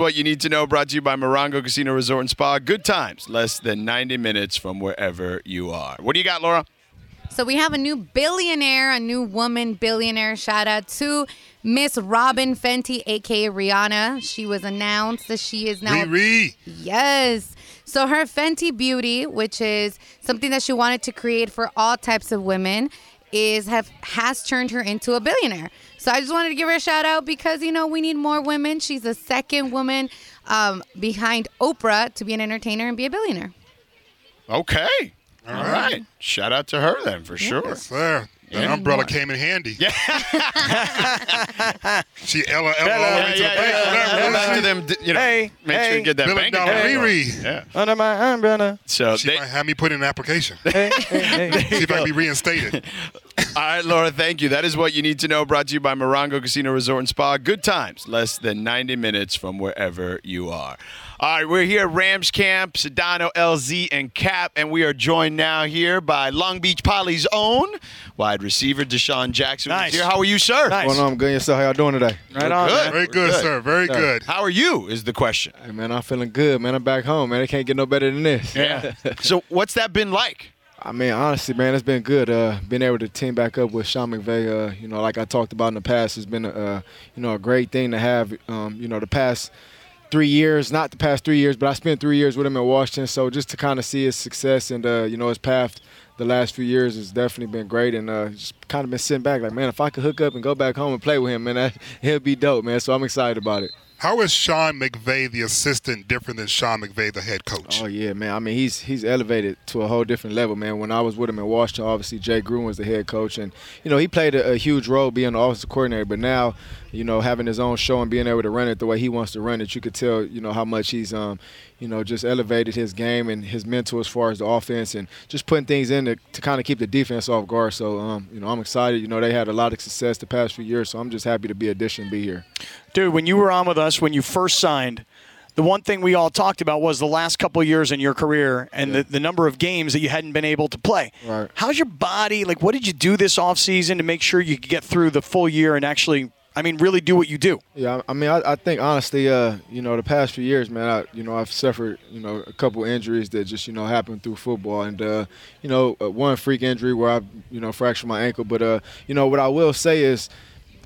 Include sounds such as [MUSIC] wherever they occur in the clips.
what you need to know. Brought to you by Morongo Casino Resort and Spa. Good times, less than 90 minutes from wherever you are. What do you got, Laura? So we have a new billionaire, a new woman billionaire. Shout out to Miss Robin Fenty, aka Rihanna. She was announced that she is now. Riri. Yes. So her Fenty Beauty, which is something that she wanted to create for all types of women, is have has turned her into a billionaire. So I just wanted to give her a shout out because you know we need more women. She's the second woman um, behind Oprah to be an entertainer and be a billionaire. Okay. All right. Shout out to her then, for sure. Sir, that umbrella came in handy. Yeah. she Ella Ella all the way to the bank. Go back to them, you know, Hey, make sure you get that bank dollar account going. Riri. Yeah. Under my umbrella. So She they, might have me put in an application. [LAUGHS] Hey, hey, hey. [LAUGHS] See if I can be reinstated. [LAUGHS] All right, Laura, thank you. That is what you need to know. Brought to you by Morongo Casino Resort and Spa. Good times, less than 90 minutes from wherever you are. All right, we're here at Rams Camp, Sedano, LZ, and Cap, and we are joined now here by Long Beach Poly's own wide receiver DeSean Jackson. Nice. Here. How are you, sir? Nice. Going on, I'm good. Yourself, how y'all doing today? Right on. Good. man. Very good, Good. sir. Very good. How are you? Is the question. Hey, man, I'm feeling good, man. I'm back home, man. It can't get no better than this. Yeah. [LAUGHS] so, what's that been like? I mean, honestly, man, it's been good. Uh, being able to team back up with Sean McVay, uh, you know, like I talked about in the past, has been a, uh, you know, a great thing to have. Um, you know, the past three years, not the past three years, but I spent three years with him in Washington. So just to kind of see his success and, uh, you know, his path the last few years has definitely been great. And uh, just kind of been sitting back like, man, if I could hook up and go back home and play with him, man, that, [LAUGHS] he'll be dope, man. So I'm excited about it. How is Sean McVay, the assistant, different than Sean McVay, the head coach? Oh yeah, man. I mean, he's he's elevated to a whole different level, man. When I was with him in Washington, obviously Jay Gruden was the head coach, and you know he played a, a huge role being the offensive coordinator. But now, you know, having his own show and being able to run it the way he wants to run it, you could tell, you know, how much he's um, you know, just elevated his game and his mental as far as the offense and just putting things in to, to kind of keep the defense off guard. So, um, you know, I'm excited. You know, they had a lot of success the past few years, so I'm just happy to be addition be here. Dude, when you were on with us, when you first signed, the one thing we all talked about was the last couple of years in your career and the, the number of games that you hadn't been able to play. Right. How's your body? Like, what did you do this offseason to make sure you could get through the full year and actually, I mean, really do what you do? Yeah, I mean, I, I think honestly, uh, you know, the past few years, man, I, you know, I've suffered, you know, a couple injuries that just, you know, happened through football, and uh, you know, uh, one freak injury where I, you know, fractured my ankle. But uh, you know, what I will say is,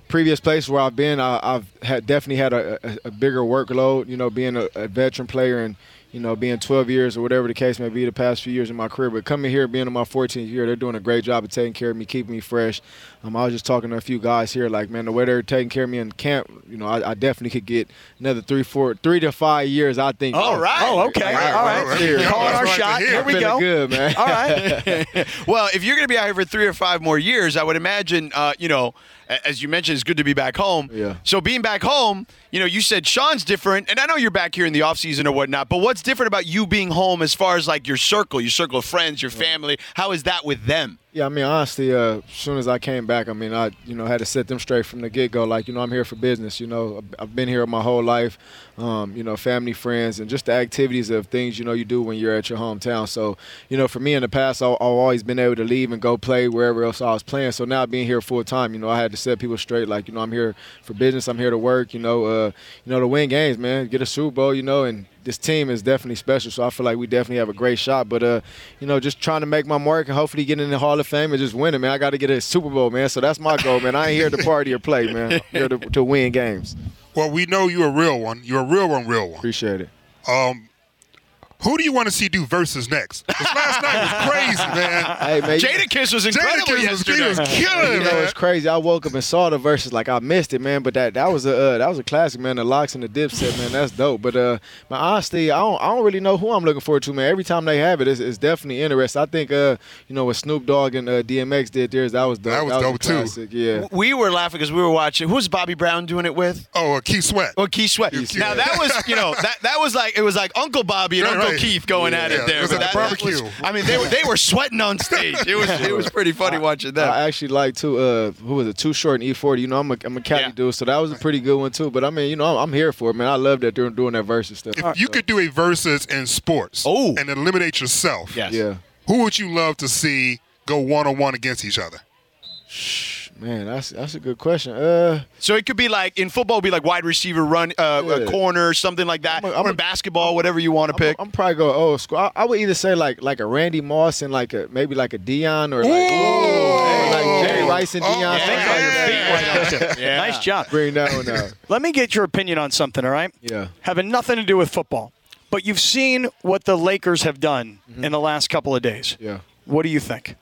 previous places where I've been, I, I've had definitely had a, a, a bigger workload. You know, being a, a veteran player and you know being 12 years or whatever the case may be the past few years in my career. But coming here, being in my 14th year, they're doing a great job of taking care of me, keeping me fresh. Um, I was just talking to a few guys here, like man, the way they're taking care of me in camp, you know, I, I definitely could get another three, four, three to five years. I think. All right. Oh, okay. All right, All all right. right. Serious. Calling That's our right shot. to hear. Here we Feeling go. good, man. All right. [LAUGHS] [LAUGHS] well, if you're going to be out here for three or five more years, I would imagine, uh, you know, a- as you mentioned, it's good to be back home. Yeah. So being back home, you know, you said Sean's different, and I know you're back here in the off season or whatnot. But what's different about you being home as far as like your circle, your circle of friends, your family? How is that with them? Yeah, I mean, honestly, uh, as soon as I came back, I mean, I, you know, had to set them straight from the get-go. Like, you know, I'm here for business. You know, I've- been here my whole life. Um, you know, family, friends, and just the activities of things you know you do when you're at your hometown. So, you know, for me in the past, I- I've always been able to leave and go play wherever else I was playing. So now being here full time, you know, I had to set people straight. Like, you know, I'm here for business. I'm here to work. You know, uh, you know, to win games, man. Get a Super Bowl. You know, and this team is definitely special. So I feel like we definitely have a great shot. But uh, you know, just trying to make my mark and hopefully get in the Hall of Fame and just win it, man. I got to get a Super Bowl, man. So that's my goal, man. I ain't here to party or play, man. I'm here to, to win games. Well, we know you're a real one. You're a real one, real one. Appreciate it. Um, who do you want to see do versus next? 'Cause last night was crazy, man. [LAUGHS] Hey, man. Jadakiss was incredible Jadakiss was, he yesterday. was killing You it, know, man. it's crazy. I woke up and saw the verses like I missed it, man. But that that was a uh, that was a classic, man. The LOX and the dipset, man. That's dope. But uh, my honesty, I don't I don't really know who I'm looking forward to, man. Every time they have it, it's, it's definitely interesting. I think uh, you know, what Snoop Dogg and uh, DMX did theirs, that was dope. That was a dope, too. Yeah. We were laughing because we were watching. Who's Bobby Brown doing it with? Oh, uh, Keith Sweat. Oh, Keith Sweat. Keith now Sweat. that was, you know, [LAUGHS] that that was like it was like Uncle Bobby and Right, Uncle right. Keith going at Yeah, it there. it was But at that- the that was- barbecue. I mean, they were they were sweating on stage. It was it was pretty funny watching that. I actually like too. Uh, who was it? Too short and E40. You know, I'm a I'm a Cali Yeah. dude, so that was a pretty good one too. But I mean, you know, I'm, I'm here for it, man. I love that they're doing that versus stuff. If you could do a versus in sports Oh. and eliminate yourself, Yes. yeah. who would you love to see go one on one against each other? Man, that's that's a good question. Uh, So it could be like in football, it'd be like wide receiver, run, uh, Yeah. a corner, something like that. I'm a- or in a- basketball, whatever you want to pick. I'm, I'm probably go old school. I, I would either say like like a Randy Moss and like a maybe like a Deion or like, or like Jerry Rice and Deion. Oh, something yeah. like that. Feet right on. [LAUGHS] Yeah. Nice job. Bring that one out. Let me get your opinion on something, all right? Yeah. Having nothing to do with football. But you've seen what the Lakers have done in the last couple of days. Yeah. What do you think?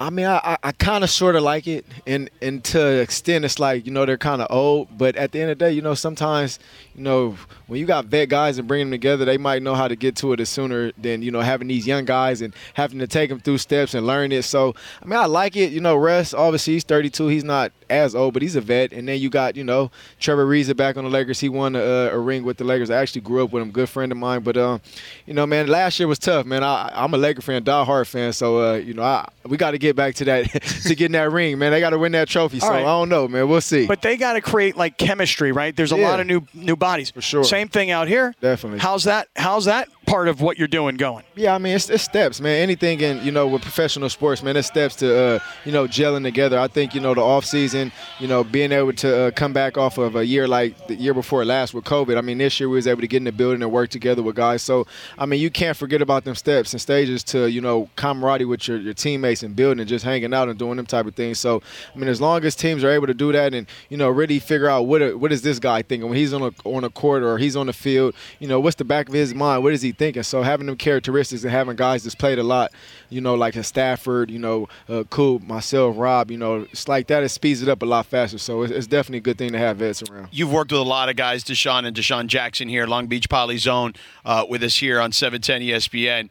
I mean, I, I, I kind of sort of like it, and and to extent, it's like you know they're kind of old, but at the end of the day, you know sometimes you know when you got vet guys and bring them together, they might know how to get to it as sooner than you know having these young guys and having to take them through steps and learn it. So I mean, I like it. You know, Russ obviously he's 32, he's not as old, but he's a vet. And then you got you know Trevor Ariza back on the Lakers. He won a, a ring with the Lakers. I actually grew up with him, good friend of mine. But um, you know, man, last year was tough, man. I, I'm a Laker fan, die hard fan, so uh, you know, I, we got to get back to that [LAUGHS] to getting that ring, man. They got to win that trophy. So All right. I don't know, man. We'll see. But they got to create like chemistry, right? There's a Yeah. lot of new new bodies. For sure. Same thing out here. Definitely. How's that? How's that part of what you're doing going? Yeah, I mean it's, it's steps, man. Anything in you know with professional sports, man, it's steps to uh, you know gelling together. I think you know the off season, you know, being able to uh, come back off of a year like the year before last with COVID. I mean, this year we was able to get in the building and work together with guys. So I mean, you can't forget about them steps and stages to you know camaraderie with your, your teammates and building and just hanging out and doing them type of things. So I mean, as long as teams are able to do that and you know really figure out what what is this guy thinking when he's on a on a court or he's on the field, you know, what's the back of his mind? What is he thinking? So having them characteristics and having guys that's played a lot, you know, like a Stafford, you know, uh, Cool, myself, Rob, you know, it's like that. It speeds it up a lot faster. So it's, it's definitely a good thing to have vets around. You've worked with a lot of guys, DeSean and DeSean Jackson here, Long Beach Poly's own, uh, with us here on 710 ESPN.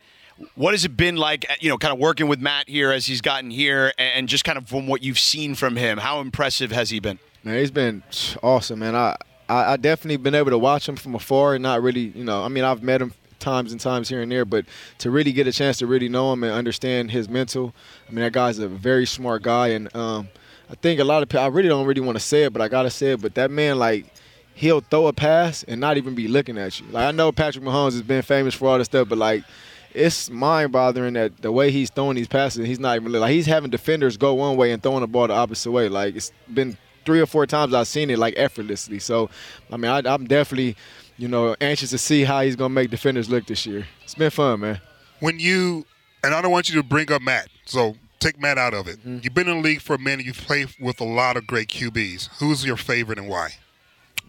What has it been like, uh, you know, kind of working with Matt here as he's gotten here, and just kind of from what you've seen from him? How impressive has he been? Man, he's been awesome, man. I, I I definitely been able to watch him from afar and not really, you know, I mean, I've met him times and times here and there, but to really get a chance to really know him and understand his mental, I mean, that guy's a very smart guy, and um, I think a lot of people, I really don't really want to say it, but I gotta say it, but that man, like, he'll throw a pass and not even be looking at you. Like, I know Patrick Mahomes has been famous for all this stuff, but like. It's mind bothering that the way he's throwing these passes, he's not even like he's having defenders go one way and throwing the ball the opposite way. Like it's been three or four times I've seen it like effortlessly. So, I mean, I, I'm definitely, you know, anxious to see how he's gonna make defenders look this year. It's been fun, man. when you and I don't want you to bring up Matt, so take Matt out of it. Mm-hmm. You've been in the league for a minute. You've played with a lot of great QBs. Who's your favorite and why?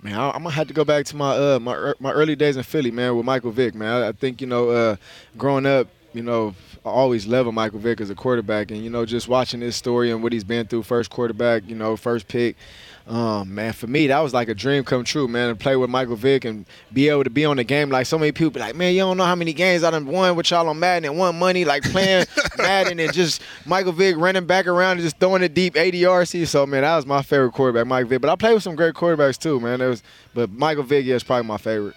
Man, I, I'm gonna have to go back to my uh my my early days in Philly, man, with Michael Vick, man. I, I think you know, uh, growing up, you know, I always leveled Michael Vick as a quarterback, and you know, just watching his story and what he's been through, first quarterback, you know, first pick. Um, man, for me, that was like a dream come true, man, to play with Michael Vick and be able to be on the game. Like so many people be like, man, you don't know how many games I done won with y'all on Madden and won money, like playing [LAUGHS] Madden and just Michael Vick running back around and just throwing it deep 80 yards. So, man, that was my favorite quarterback, Mike Vick. But I played with some great quarterbacks too, man. It was, but Michael Vick yeah, is probably my favorite.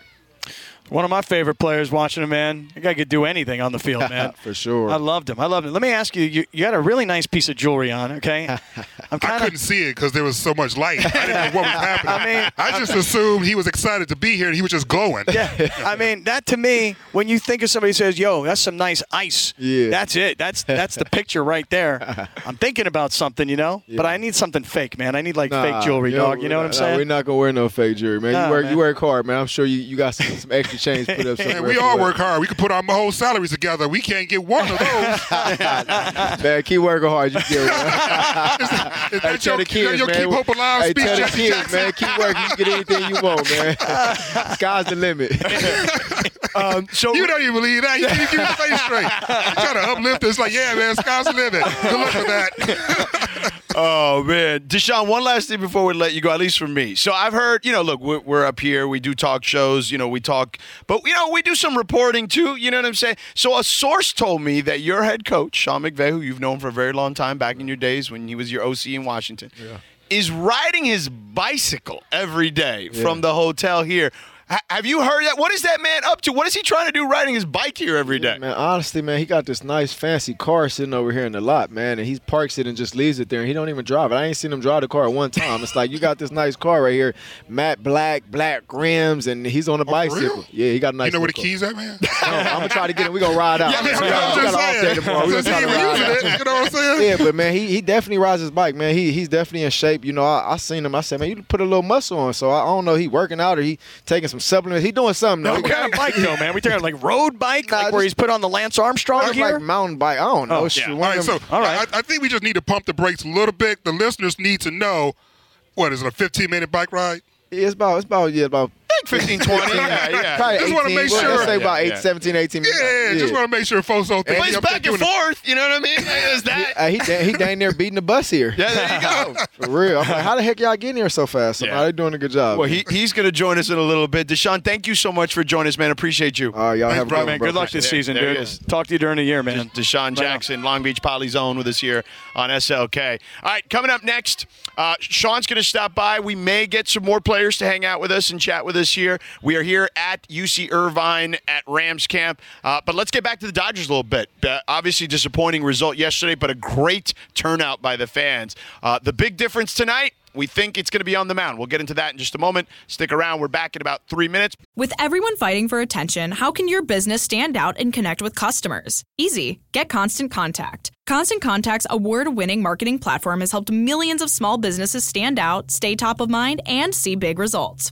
One of my favorite players watching him, man. The guy could do anything on the field, man. [LAUGHS] For sure. I loved him. I loved him. Let me ask you, you, you got a really nice piece of jewelry on, okay? [LAUGHS] I'm I couldn't see it because there was so much light. I didn't know what was [LAUGHS] happening. I mean- I just assumed he was excited to be here and he was just glowing. Yeah, I mean that to me, when you think of somebody who says, "Yo, that's some nice ice," Yeah. that's it. That's that's the picture right there. I'm thinking about something, you know, but I need something fake, man. I need like fake jewelry, yo, dog. You know what I'm nah, saying? We're not gonna wear no fake jewelry, man. Nah, you work, man. you work hard, man. I'm sure you, you got some, some extra change put up somewhere. Man, we all work hard. We could put our whole salaries together. We can't get one of those. [LAUGHS] Man, keep working hard. You get one. Is hey, that tell your, the kids, your man. Keep Hope Alive hey, speech, tell the Jesse kids, man. Keep working. You can get anything you want, man. [LAUGHS] Sky's the limit. [LAUGHS] Um, so You don't even believe that. You can't keep your face straight. You try to uplift us like, yeah, man, sky's the limit. Good luck with that. Oh man, DeSean. One last thing before we let you go, at least for me. So I've heard, you know, look, we're, we're up here, we do talk shows, you know, we talk, but you know, we do some reporting too. You know what I'm saying? So a source told me that your head coach, Sean McVay, who you've known for a very long time, back in your days when he was your OC in Washington, is riding his bicycle every day from the hotel here. Ha- have you heard that? What is that man up to? What is he trying to do riding his bike here every day? Man, honestly, man, he got this nice fancy car sitting over here in the lot, man, and he parks it and just leaves it there, and he don't even drive it. I ain't seen him drive the car one time. It's like you got this nice car right here, matte black, black rims, and he's on a Oh, bicycle. real? Yeah, he got a nice. You know where the little keys at, man? No, I'm gonna try to get him. We gonna ride [LAUGHS] out. Yeah, I mean, we I'm we just an saying. tomorrow. We Since gonna try to ride using out. it, you know what I'm saying? Yeah, but man, he, he definitely rides his bike, man. He he's definitely in shape. You know, I, I seen him. I said, man, you put a little muscle on. So I, I don't know, he working out or he taking some supplements. He doing something. though. What He kind of bike though, man? We talking like road bike, Nah, like where he's put on the Lance Armstrong got gear? like mountain bike. I don't know. Oh, Shoot, yeah. All right, of so All right. I, I think we just need to pump the brakes a little bit. The listeners need to know what is it, a 15 minute bike ride? it's about it's about yeah about Like [LAUGHS] 15, 20. yeah, yeah. probably Just wanna make sure. Let's say about Yeah, eight, yeah. 17, 18 minutes. Yeah, just want to make sure folks don't think. Plays back and doing it. forth. You know what I mean? There's [LAUGHS] that. Uh, he da- he dang near beating the bus here. Yeah, there you go. [LAUGHS] For real. I'm like, how the heck y'all getting here so fast? Yeah. Somebody doing a good job. Well, he, he's going to join us in a little bit. DeSean, thank you so much for joining us, man. Appreciate you. All right, y'all Thanks, have a bro, good man, one, good luck this There- season, there dude. Talk to you during the year, man. DeSean Jackson, Long Beach Poly's own with us here on SLK. All right, coming up next, uh, Sean's going to stop by. We may get some more players to hang out with us and chat with us here. We are here at UC Irvine at Rams camp. Uh, but let's get back to the Dodgers a little bit. Obviously, disappointing result yesterday, but a great turnout by the fans. Uh, the big difference tonight. We think it's going to be on the mound. We'll get into that in just a moment. Stick around. We're back in about three minutes. With everyone fighting for attention, how can your business stand out and connect with customers? Easy. Get Constant Contact. Constant Contact's award winning marketing platform has helped millions of small businesses stand out, stay top of mind, and see big results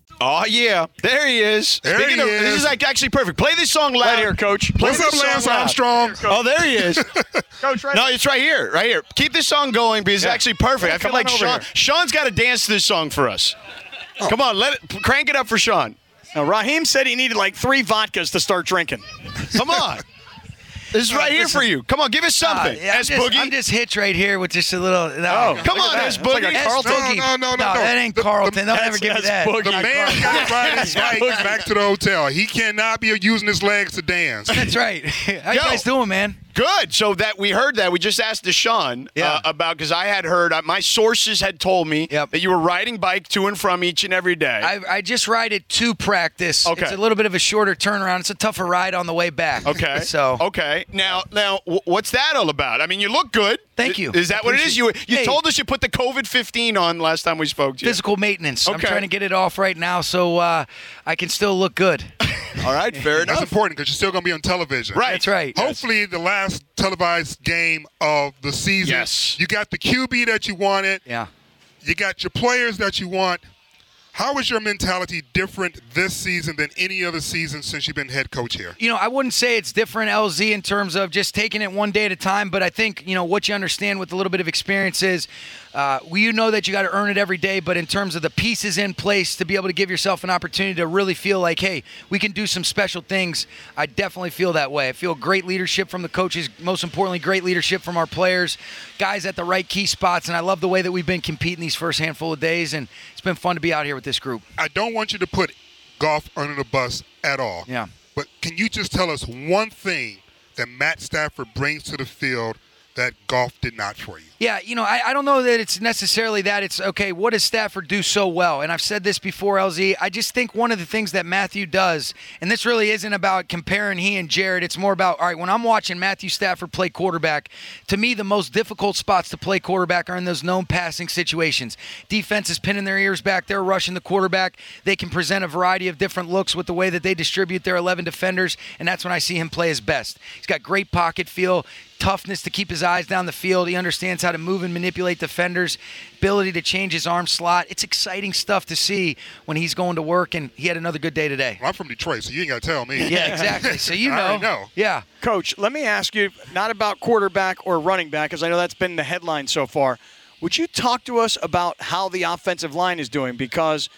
Oh yeah, there he is. There Speaking he of, This is. is like actually perfect. Play this song loud Right here, coach. Play What's up, Lance loud. Armstrong? Oh, there he is. [LAUGHS] Coach, right no, it's right here, right here. Keep this song going because Yeah. it's actually perfect. Yeah, I feel like Sean. here. Sean's got to dance to this song for us. Oh. Come on, let it crank it up for Sean. Now, Raheem said he needed like three vodkas to start drinking. Come on. [LAUGHS] This is right here for you. Come on, give us something. Uh, yeah, I'm, S just, Boogie. I'm just hitched right here with just a little. No, Come on, at. S It's like a Boogie. Carlton. Boogie. No, no, no, no, that no. ain't The- Carlton. They'll never That's- give me that. Boogie. The man got to ride his bike back to the hotel. He cannot be using his legs to dance. That's right. [LAUGHS] How you guys doing, man? Good. So that we heard that we just asked DeSean Yeah. uh, about because I had heard uh, my sources had told me Yep. that you were riding bike to and from each and every day. I, I just ride it to practice. Okay. It's a little bit of a shorter turnaround. It's a tougher ride on the way back. Okay. [LAUGHS] So okay. Now, now, wh- what's that all about? I mean, you look good. Thank you. Is that what it is? You you Hey. told us you put the COVID fifteen on last time we spoke to you. physical maintenance. I'm trying to get it off right now so uh, I can still look good. [LAUGHS] All right. Fair enough. That's important because you're still going to be on television. Right. That's right. Hopefully, the last televised game of the season. Yes. You got the QB that you wanted. Yeah. You got your players that you want. How is your mentality different this season than any other season since you've been head coach here? you know, I wouldn't say it's different, LZ, in terms of just taking it one day at a time. But I think you know what you understand with a little bit of experience is, uh, well, you know that you got to earn it every day. But in terms of the pieces in place to be able to give yourself an opportunity to really feel like, hey, we can do some special things. I definitely feel that way. I feel great leadership from the coaches. Most importantly, great leadership from our players, guys at the right key spots. And I love the way that we've been competing these first handful of days. And it's been fun to be out here with this group. I don't want you to put Goff under the bus at all. Yeah. But can you just tell us one thing that Matt Stafford brings to the field that Goff did not for you? Yeah, you know, I, I don't know that it's necessarily that. It's okay, what does Stafford do so well? And I've said this before, LZ. I just think one of the things that Matthew does, and this really isn't about comparing he and Jared, it's more about, all right, when I'm watching Matthew Stafford play quarterback, to me, the most difficult spots to play quarterback are in those known passing situations. Defense is pinning their ears back, they're rushing the quarterback. They can present a variety of different looks with the way that they distribute their 11 defenders, and that's when I see him play his best. He's got great pocket feel toughness to keep his eyes down the field. He understands how to move and manipulate defenders, ability to change his arm slot. It's exciting stuff to see when he's going to work, and he had another good day today. Well, I'm from Detroit, so you ain't got to tell me. Yeah, exactly. So you [LAUGHS] know. already know. Yeah. Coach, let me ask you not about quarterback or running back, because I know that's been the headline so far. Would you talk to us about how the offensive line is doing? Because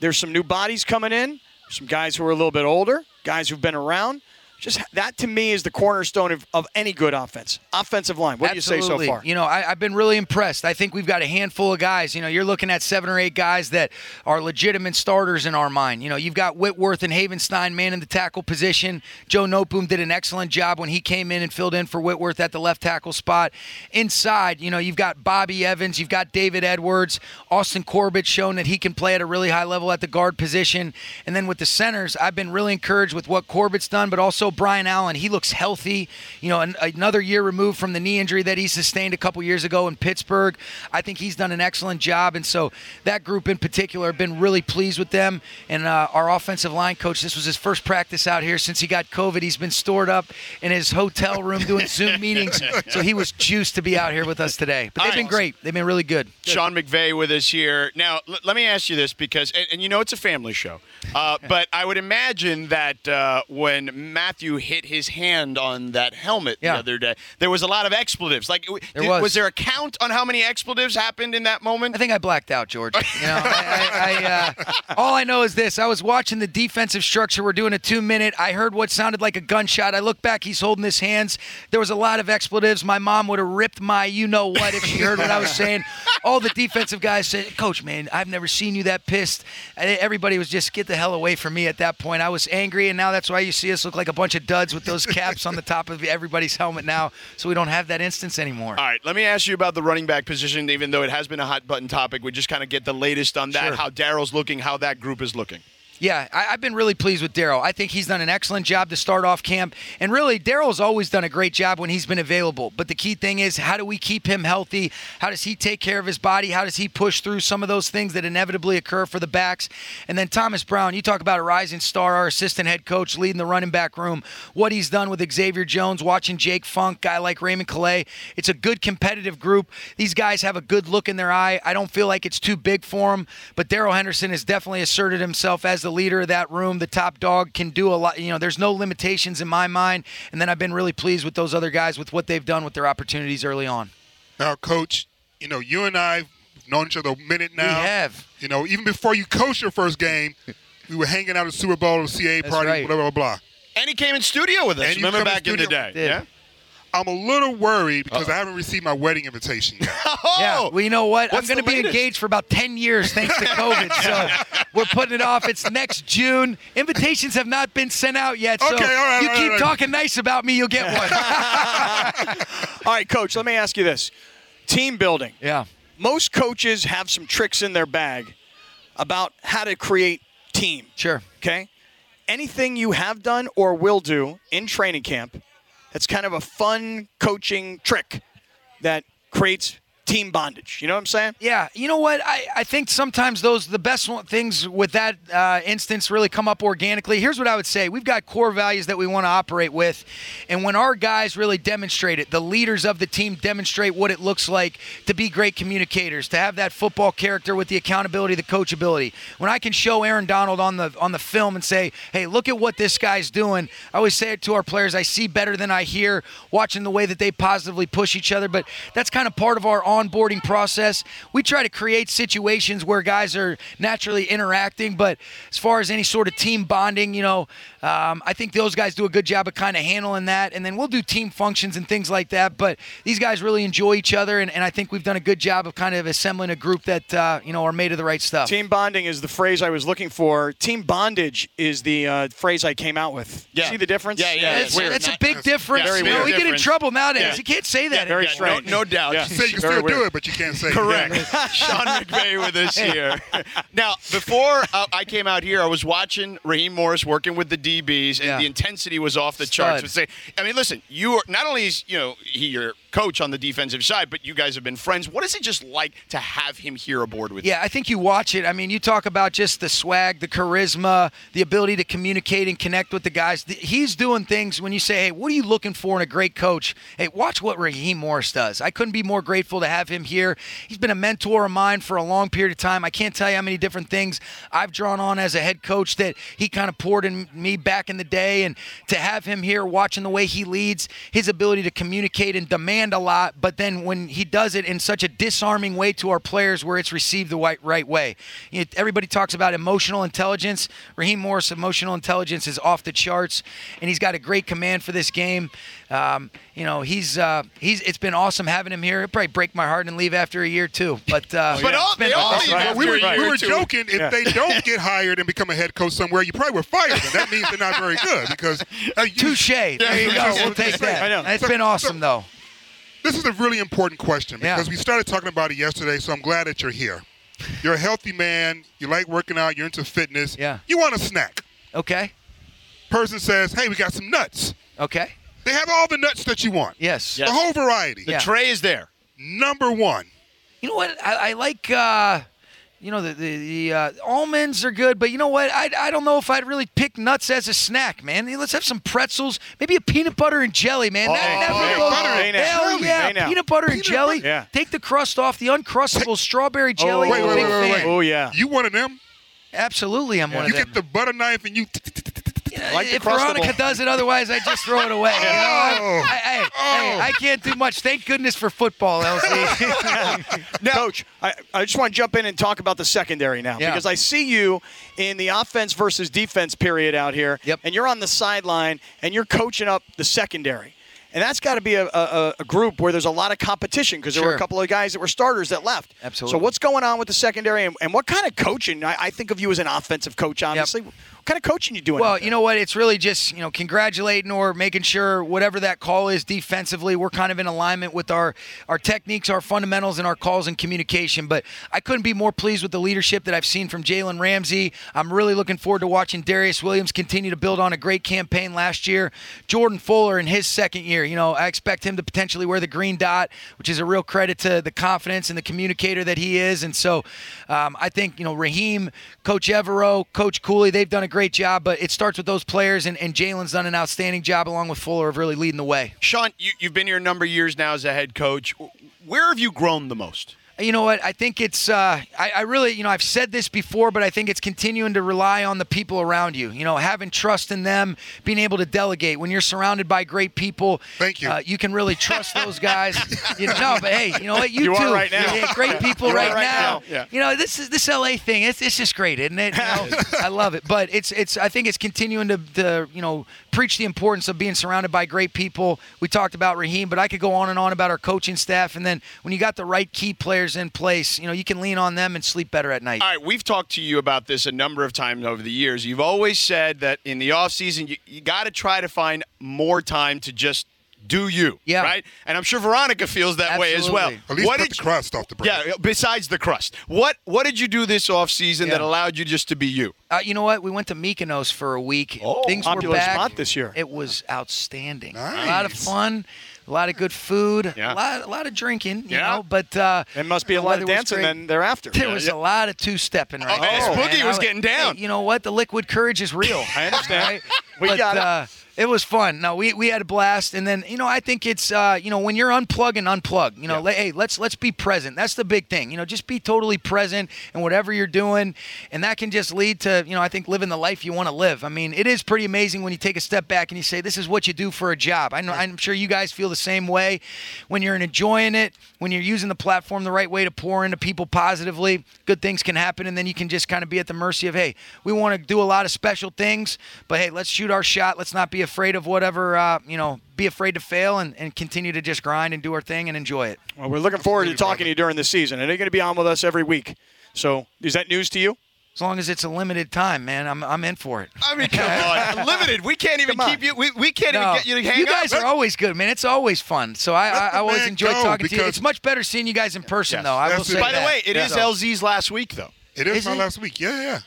there's some new bodies coming in, some guys who are a little bit older, guys who've been around. Just that to me is the cornerstone of, of any good offense. Offensive line. What Absolutely. do you say so far? You know, I, I've been really impressed. I think we've got a handful of guys. You know, you're looking at seven or eight guys that are legitimate starters in our mind. You know, you've got Whitworth and Havenstein man in the tackle position. Joe Noteboom did an excellent job when he came in and filled in for Whitworth at the left tackle spot. Inside, you know, you've got Bobby Evans, you've got David Edwards, Austin Corbett shown that he can play at a really high level at the guard position. And then with the centers, I've been really encouraged with what Corbett's done, but also Brian Allen. He looks healthy. You know, an, another year removed from the knee injury that he sustained a couple years ago in Pittsburgh. I think he's done an excellent job. And so that group in particular, have been really pleased with them. And uh, our offensive line coach, this was his first practice out here since he got COVID. He's been stored up in his hotel room doing Zoom [LAUGHS] meetings. So he was juiced to be out here with us today. But they've been great. They've been really good. Sean McVay with us here. Now, l- let me ask you this because, and, and you know, it's a family show, uh, [LAUGHS] but I would imagine that uh, when Matthew hit his hand on that helmet Yeah. the other day, there was a lot of expletives. Like, There did- was. there a count on how many expletives happened in that moment? I think I blacked out, George. You know, I, I, I, [LAUGHS] uh, all I know is this: I was watching the defensive structure. We're doing a two-minute. I heard what sounded like a gunshot. I look back. He's holding his hands. There was a lot of expletives. My mom would have ripped my you know what if she heard what I was saying. All the defensive guys said, "Coach, man, I've never seen you that pissed." And everybody was just get the hell away from me at that point. I was angry, and now that's why you see us look like a bunch of duds with those caps on the top of everybody's helmet now. So we don't have that instance anymore. All right, let me ask you about the running back position, even though it has been a hot button topic. We just kind of get the latest on that, Sure. how Darrell's looking, how that group is looking. Yeah, I, I've been really pleased with Darrell. I think he's done an excellent job to start off camp. And really, Darrell's always done a great job when he's been available. But the key thing is, how do we keep him healthy? How does he take care of his body? How does he push through some of those things that inevitably occur for the backs? And then Thomas Brown, you talk about a rising star, our assistant head coach leading the running back room. What he's done with Xavier Jones, watching Jake Funk, guy like Raymond Calais. It's a good competitive group. These guys have a good look in their eye. I don't feel like it's too big for them. But Darrell Henderson has definitely asserted himself as the leader of that room. The top dog can do a lot. You know, there's no limitations in my mind. And then I've been really pleased with those other guys with what they've done with their opportunities early on. Now, Coach, you know, you and I have known each other a minute now. We have. You know, even before you coached your first game, we were hanging out at Super Bowl, or CA That's party, right. blah, blah, blah, blah. And he came in studio with us. And Remember come in back in the day? Yeah. I'm a little worried because I haven't received my wedding invitation yet. [LAUGHS] Oh, Yeah. Well, you know what? I'm going to be latest? engaged for about 10 years thanks to COVID. [LAUGHS] So we're putting it off. It's next June. Invitations have not been sent out yet. So Okay, all right, you all right, keep all right. talking nice about me, you'll get one. [LAUGHS] All right, coach, let me ask you this. Team building. yeah. Most coaches have some tricks in their bag about how to create team. Sure. Okay? Anything you have done or will do in training camp that's kind of a fun coaching trick that creates team bondage. You know what I'm saying? Yeah, you know what? I, I think sometimes those the best things with that uh, instance really come up organically. Here's what I would say: We've got core values that we want to operate with, and when our guys really demonstrate it, the leaders of the team demonstrate what it looks like to be great communicators, to have that football character with the accountability, the coachability. When I can show Aaron Donald on the on the film and say, "Hey, look at what this guy's doing," I always say it to our players: I see better than I hear, watching the way that they positively push each other. But that's kind of part of our onboarding process. We try to create situations where guys are naturally interacting, but as far as any sort of team bonding, you know, um, I think those guys do a good job of kind of handling that. And then we'll do team functions and things like that. But these guys really enjoy each other, and, and I think we've done a good job of kind of assembling a group that uh, you know are made of the right stuff. Team bonding is the phrase I was looking for. Team bondage is the uh, phrase I came out with. Yeah. See the difference? Yeah, yeah, It's, weird. it's a big difference. very You know, weird we get in trouble nowadays. Yeah. You can't say that. very anymore. strange. No, no doubt. Yeah. Say you can Weird. do it, but you can't say. Correct. [LAUGHS] Sean McVay with us [LAUGHS] here. [LAUGHS] Now, before uh, I came out here, I was watching Raheem Morris working with the DBs, and Yeah. the intensity was off the Stud. charts. Say, I mean, listen, you are not only is you know he your coach on the defensive side, but you guys have been friends. What is it just like to have him here aboard with you? Yeah, I think you watch it. I mean, you talk about just the swag, the charisma, the ability to communicate and connect with the guys. He's doing things when you say, hey, what are you looking for in a great coach? Hey, watch what Raheem Morris does. I couldn't be more grateful to have him here. He's been a mentor of mine for a long period of time. I can't tell you how many different things I've drawn on as a head coach that he kind of poured in me back in the day. And to have him here watching the way he leads, his ability to communicate and demand a lot, but then when he does it in such a disarming way to our players where it's received the right, right way. You know, everybody talks about emotional intelligence. Raheem Morris' emotional intelligence is off the charts, and he's got a great command for this game. Um, you know, he's uh, he's. It's been awesome having him here. It'll probably break my heart and leave after a year too. But uh, [LAUGHS] But all- it's been they all awesome. leave Well, we were, After a we were joking. If they don't get hired and become a head coach somewhere, you probably were fired. them. That means they're not very good because uh, you- Touche. There you go. We'll take [LAUGHS] that. I know. It's been awesome though. This is a really important question Yeah. because we started talking about it yesterday, so I'm glad that you're here. You're a healthy man. You like working out. You're into fitness. Yeah. You want a snack. Okay. Person says, "Hey, we got some nuts." Okay. They have all the nuts that you want. Yes. The whole variety. The Yeah. tray is there. Number one. You know what? I, I like. Uh, you know the the, the uh, almonds are good, but you know what? I, I don't know if I'd really pick nuts as a snack, man. Let's have some pretzels, maybe a peanut butter and jelly, man. that, that Oh, really peanut butter and Hell jelly. yeah, Hey, now. peanut butter and Peanut jelly. butter? Yeah. Take the crust off the uncrustable strawberry jelly. Wait, wait, wait, wait, wait. Oh, yeah. You one of them? Absolutely, I'm one You of them. You get the butter knife and you. Like if Veronica does it, otherwise I just throw it away. You know, I, Oh. I, I, Oh. hey, I can't do much. Thank goodness for football, [LAUGHS] LC. [LAUGHS] Coach, I, I just want to jump in and talk about the secondary now Yeah. because I see you in the offense versus defense period out here, Yep. and you're on the sideline and you're coaching up the secondary. And that's got to be a, a, a group where there's a lot of competition because there were a couple of guys that were starters that left. Absolutely. So what's going on with the secondary, and, and what kind of coaching? I, I think of you as an offensive coach, obviously. What kind of coaching you doing? Well, you know what? It's really just you know congratulating or making sure whatever that call is defensively, we're kind of in alignment with our our techniques, our fundamentals, and our calls and communication. But I couldn't be more pleased with the leadership that I've seen from Jalen Ramsey. I'm really looking forward to watching Darious Williams continue to build on a great campaign last year. Jordan Fuller in his second year, you know, I expect him to potentially wear the green dot, which is a real credit to the confidence and the communicator that he is. And so, um, I think you know Raheem, Coach Evero, Coach Cooley, they've done a great job. But it starts with those players, and, and Jalen's done an outstanding job along with Fuller of really leading the way. Sean, you, you've been here a number of years now as a head coach. Where have you grown the most? You know what? I think it's. Uh, I, I really, you know, I've said this before, but I think it's continuing to rely on the people around you. You know, having trust in them, being able to delegate. When you're surrounded by great people, Thank you. Uh, you can really trust those guys. [LAUGHS] you know, no, but hey, you know what? You, You too. are right now. Yeah, great people You right, right now. now. Yeah. You know, this is this LA thing. It's it's just great, isn't it? You know, [LAUGHS] I love it. But it's it's. I think it's continuing to, to you know preach the importance of being surrounded by great people. We talked about Raheem, but I could go on and on about our coaching staff. And then when you got the right key players in place, you know, you can lean on them and sleep better at night. All right, we've talked to you about this a number of times over the years. You've always said that in the offseason, you, you got to try to find more time to just do you. Yeah. Right? And I'm sure Veronica feels that way as well. At least what did the you- crust off the bread. Yeah, besides the crust. What what did you do this offseason that allowed you just to be you? Uh, you know what? We went to Mykonos for a week. Oh, Things were popular back. spot this year. It was outstanding. Nice. A lot of fun, a lot of good food, Yeah. a lot, a lot of drinking. You Yeah. know, but uh, There must be a lot of was dancing then thereafter. There was a lot of two stepping right Oh, there. Spooky man. was getting down. Hey, you know what? The liquid courage is real. [LAUGHS] I understand. Right? We but, got it. Uh, it was fun. No, we, we had a blast, and then you know I think it's uh, you know when you're unplugging, unplug. You know, le- hey, let's let's be present. That's the big thing. You know, just be totally present in whatever you're doing, and that can just lead to you know I think living the life you want to live. I mean, it is pretty amazing when you take a step back and you say this is what you do for a job. I know I'm sure you guys feel the same way. When you're enjoying it, when you're using the platform the right way to pour into people positively, good things can happen, and then you can just kind of be at the mercy of hey, we want to do a lot of special things, but hey, let's shoot our shot. Let's not be afraid of whatever uh, you know. Be afraid to fail and, and continue to just grind and do our thing and enjoy it. Well, we're looking forward to talking to you during the season, and you're going to be on with us every week. So, is that news to you? As long as it's a limited time, man, I'm I'm in for it. I mean, come [LAUGHS] on. Limited. We can't even keep you. We, we can't No, even get you to hang you guys out. are always good, man. It's always fun. So I, I, I always enjoy talking to you. It's much better seeing you guys in person, Yes. though. I will say it. By the that. way, it is So- LZ's last week, though. It is, Is my it? last week. Yeah, yeah.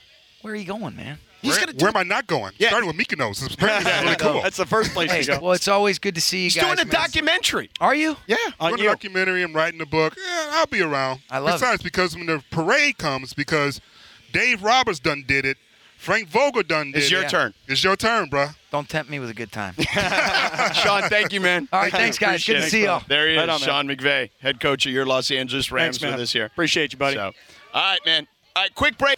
Where are you going, man? Where, gonna where am I not going? Yeah. Starting with Mykonos. It's apparently really cool. That's the first place Hey, you go. well, it's always good to see you He's guys. doing a man. documentary. Are you? Yeah. On doing you. a documentary. I'm writing a book. Yeah, I'll be around. I love Besides, because when the parade comes, because Dave Roberts done did it, Frank Vogel done did It's your it. turn. It's your turn, bruh. Don't tempt me with a good time. [LAUGHS] Sean, thank you, man. All right, thanks, guys. Good to see y'all. There he is, Right on. Sean McVay, head coach of your Los Angeles Rams Thanks, man. with us here. Appreciate you, buddy. So, all right, man. All right, quick break.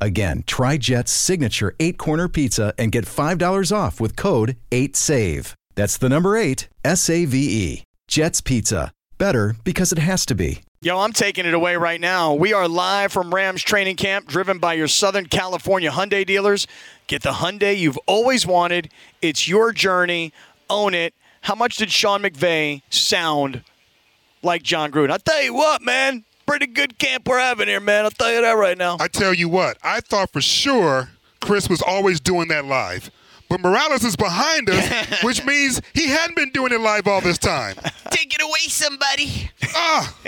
Again, try Jet's signature eight corner pizza and get $5 off with code 8SAVE. That's the number eight, S A V E. Jet's Pizza. Better because it has to be. Yo, I'm taking it away right now. We are live from Rams training camp, driven by your Southern California Hyundai dealers. Get the Hyundai you've always wanted. It's your journey. Own it. How much did Sean McVay sound like Jon Gruden? I'll tell you what, man. Pretty good camp we're having here, man. I'll tell you that right now. I tell you what, I thought for sure Chris was always doing that live. But Morales is behind us, [LAUGHS] which means he hadn't been doing it live all this time. Take it away, somebody. Ah, [LAUGHS]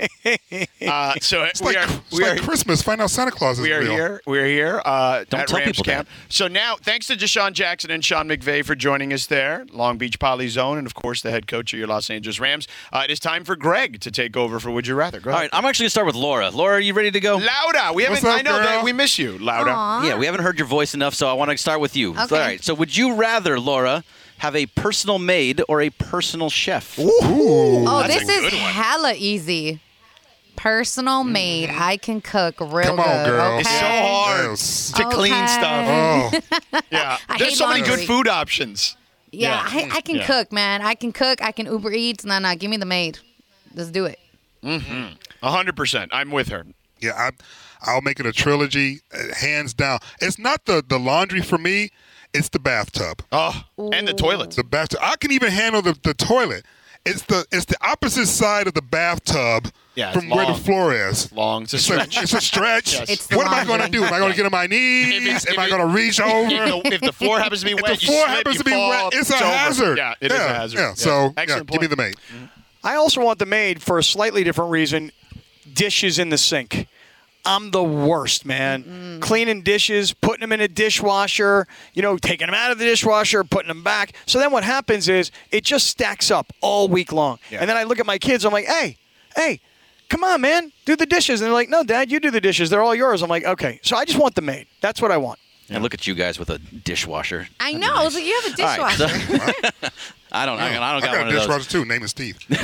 Uh, so it's we like, are it's we like are Christmas. Find out Santa Claus is we are real. here. We're here uh, Don't at tell Rams people camp. So now, thanks to DeSean Jackson and Sean McVay for joining us there, Long Beach Poly's own, and of course the head coach of your Los Angeles Rams. Uh, it is time for Greg to take over for Would You Rather. Go All ahead. right, I'm actually gonna start with Laura. Laura, are you ready to go? Lauda, we haven't. What's up, I know that we miss you, Lauda. Aw. Yeah, we haven't heard your voice enough, so I want to start with you. Okay. All right. So, would you rather, Laura, have a personal maid or a personal chef? Oh, this is one. hella easy. Personal maid. I can cook real Mm-hmm. Come on, good. girl. Okay? It's so hard Yes. to clean stuff. Oh, [LAUGHS] Yeah, I there's hate so many good laundry. food options. Yeah, Yeah. I, I can Yeah. cook, man. I can cook. I can Uber Eats. Nah, nah. Give me the maid. Let's do it. A hundred percent. I'm with her. yeah. I, I'll make it a trilogy, uh, hands down. It's not the, the laundry for me. It's the bathtub. Oh, and the toilet. The bathtub. I can even handle the, the toilet. It's the it's the opposite side of the bathtub Yeah, it's from where the floor is. Long. It's a It's a, stretch. it's a stretch. Yes. It's what am I going to do? Am I going to get on my If knees? Am if I going to reach over? If the, if the floor happens to be If wet, the you floor slip, happens you to be fall, wet, it's a over. hazard. Yeah, it is yeah, a hazard. Yeah. So yeah, give me point. the mate. I also want the maid for a slightly different reason. Dishes in the sink. I'm the worst, man. Cleaning dishes, putting them in a dishwasher, you know, taking them out of the dishwasher, putting them back. So then what happens is it just stacks up all week long. And then I look at my kids, I'm like, hey, hey, come on, man, do the dishes. And they're like, no, Dad, you do the dishes. They're all yours. I'm like, okay. So I just want the maid. That's what I want. And look at you guys with a dishwasher. I That'd know. be I was nice. like, you have a All right, so- dishwasher. [LAUGHS] [LAUGHS] I don't. I, don't- I don't I got, got one a of those. dishwasher too. Name is Steve. [LAUGHS] All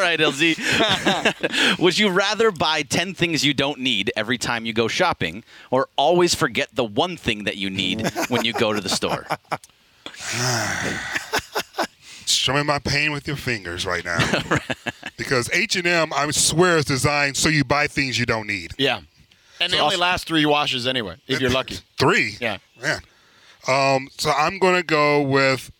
right, LZ. [LAUGHS] Would you rather buy 10 things you don't need every time you go shopping or always forget the one thing that you need when you go to the store? [SIGHS] Show me my pain with your fingers right now. [LAUGHS] because H and M, I swear, is designed so you buy things you don't need. Yeah. And they only last three washes anyway, if you're lucky. Three. Yeah. Man. Um, so I'm gonna go with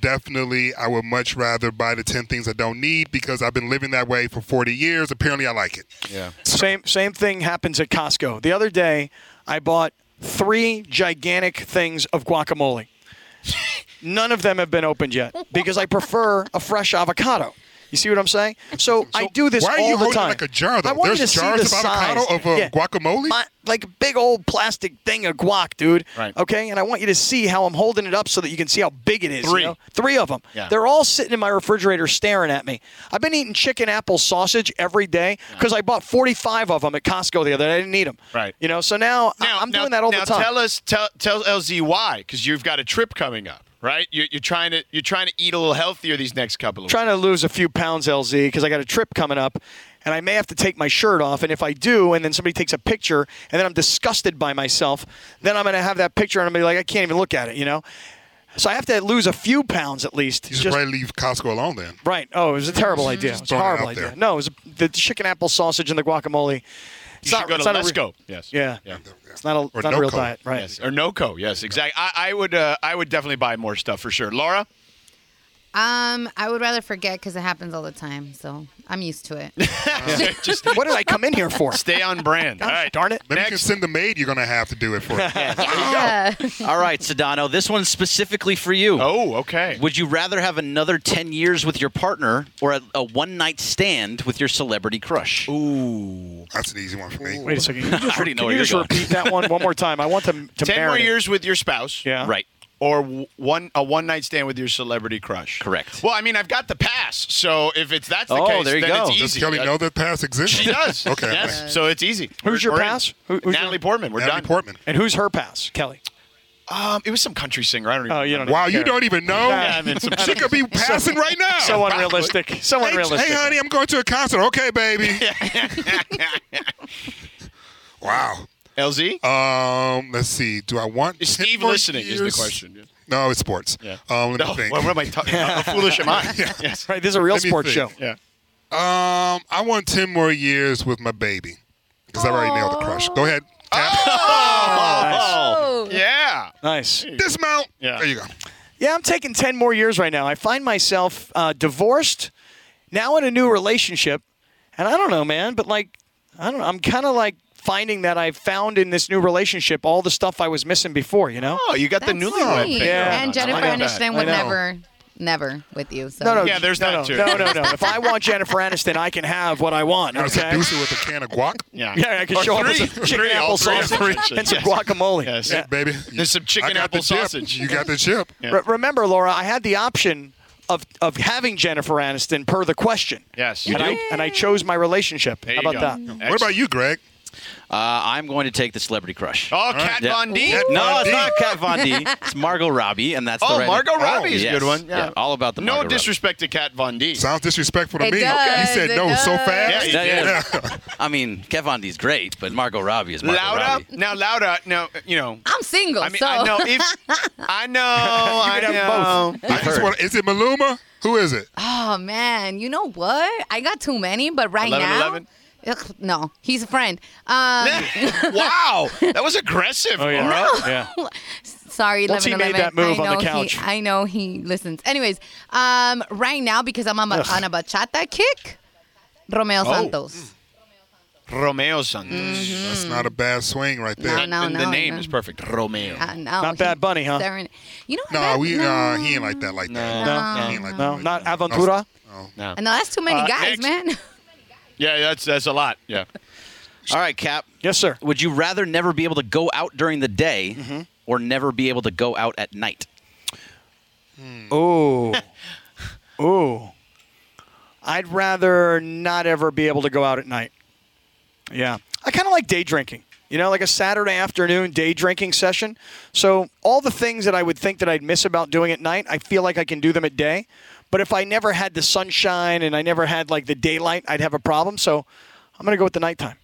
definitely I would much rather buy the ten things I don't need because I've been living that way for 40 years. Apparently, I like it. Yeah. Same same thing happens at Costco. The other day, I bought three gigantic things of guacamole. [LAUGHS] None of them have been opened yet because I prefer a fresh avocado. You see what I'm saying? So, [LAUGHS] I do this why are all you the holding time. like a jar, though? I want you There's to see the of avocado size. of, uh, guacamole? My- like a big old plastic thing of guac, dude. Right. Okay, and I want you to see how I'm holding it up so that you can see how big it is. you Three. know? Three of them. Yeah. They're all sitting in my refrigerator staring at me. I've been eating chicken apple sausage every day because I bought 45 of them at Costco the other day. I didn't need them. Right. You know, so now, I- Now, I'm now- doing that all now the time. Tell us, tell, tell LZ why, because you've got a trip coming up, right? You're, you're trying to you're trying to eat a little healthier these next couple of. trying to lose a few pounds, LZ, because I got a trip coming up, and I may have to take my shirt off. And if I do, and then somebody takes a picture, and then I'm disgusted by myself, then I'm going to have that picture, and I'm going to be like, I can't even look at it, you know. So I have to lose a few pounds at least. You should just- probably leave Costco alone then. right. Oh, it was a terrible idea. It was a throwing it horrible out idea. there. No, it was a, the chicken apple sausage and the guacamole. It's You not, should go it's to not a Let's re- Yes. Yeah. Yeah. It's not a, it's not a real diet, right? Yes. Or NoCo. Yes. Exactly. I, I would uh, I would definitely buy more stuff for sure. Laura. Um, I would rather forget because it happens all the time, so I'm used to it. [LAUGHS] [LAUGHS] Just What did I come in here for? stay on brand. All right. Darn it. Maybe you can send the maid. You're going to have to do it for you. [LAUGHS] yeah. All right, Sedano, this one's specifically for you. Oh, okay. Would you rather have another 10 years with your partner or a, a one night stand with your celebrity crush? Ooh. That's an easy one for me. Wait a second. Can you just, already know can where you you're just going. repeat that one one more time? I want to, to Ten more marinate. years with your spouse. Yeah. Right. Or one a one night stand with your celebrity crush. Correct. Well, I mean, I've got the pass, so if it's that's the Oh, case, there you then go. it's Does easy. Kelly Uh, know that pass exists? She does. [LAUGHS] Okay. Yes. So it's easy. Who's your We're pass? Who- who's Natalie your- Portman. We're Natalie done. Portman. And who's her pass? Kelly. Um, it was some country singer. I don't even. Oh, you don't know. Wow, even you care. don't even know? Yeah, I mean, some- she could be [LAUGHS] passing right now. So unrealistic. So Hey, unrealistic. hey, honey, I'm going to a concert. Okay, baby. [LAUGHS] wow. LZ. Um, let's see. Do I want Is 10 Steve more listening? Is the question. No, it's sports. Yeah. Um, let me No, think. what, what am I talking? About? How [LAUGHS] foolish am I? [LAUGHS] Yes. Right, this is a real Let sports show. Yeah. Um, I want ten more years with my baby because I already nailed the crush. Go ahead. Tap. Oh. Yeah. Nice. Dismount. Yeah. There you go. Yeah, I'm taking 10 more years right now. I find myself uh, divorced, now in a new relationship. And I don't know, man, but like, I don't know. I'm kind of like finding that I found in this new relationship all the stuff I was missing before, you know? Oh, you got the That's newlywed thing. Yeah. And Jennifer like. Aniston would never, never with you. So. No, no. Yeah, there's no, that no, too. No, no, no. If I want Jennifer Aniston, I can have what I want, I was okay? seduce her with a can of guac. [LAUGHS] Yeah. Yeah, I can Or show three. up with some chicken Three, all apple sausage them. and some guacamole. Yes. Yeah. Baby, There's some chicken I got apple the chip. sausage. You got the chip. Yeah. Re- remember, Laura, I had the option of, of having Jennifer Aniston per the question. Yes. and, I, and I chose my relationship. There How about go. that? What about you, Greg? Uh, I'm going to take the celebrity crush. Oh, Kat Yeah. Von D. Kat no, Von it's not Kat Von D. [LAUGHS] It's Margot Robbie, and that's the Oh, right Margot Robbie is a yes. good one. Yeah. all about the No Margot Robbie. disrespect to Kat Von D. Sounds disrespectful to It me. does, you said it no so fast. Yeah, Yeah, yeah. I mean, Kat Von D's great, but Margot Robbie is Margot Lauda. Robbie. Now, Lauda. No, you know. I'm single, I mean, so. I know. If [LAUGHS] I know, [LAUGHS] I can have know. I just want. Is it Maluma? Who is it? Oh man, you know what? I got too many, but right 11, now, 11? Ugh, no, he's a friend. Um, [LAUGHS] wow, that was aggressive, Oh, yeah. Laura. Yeah. [LAUGHS] sorry, Once he 11 made that move I on the couch. He, I know he listens. Anyways, um, right now because I'm on a, on a bachata kick, Romeo Oh. Santos. Romeo Santos. That's not a bad swing right there. No, no, and no. the name no. is perfect. Romeo. Uh, no, Not Bad Bunny, huh? Seren- You know No, that, we no. uh, he ain't like that like that. No. He ain't like No, that. not Aventura. No. No, that's too many Uh, guys, next. man. [LAUGHS] Yeah, that's that's a lot. Yeah. [LAUGHS] All right, Cap. Yes, sir. Would you rather never be able to go out during the day Mm-hmm. or never be able to go out at night? Ooh. [LAUGHS] Ooh. I'd rather not ever be able to go out at night. Yeah. I kind of like day drinking. You know, like a Saturday afternoon day drinking session. So all the things that I would think that I'd miss about doing at night, I feel like I can do them at day. But if I never had the sunshine and I never had like the daylight, I'd have a problem. So I'm going to go with the nighttime.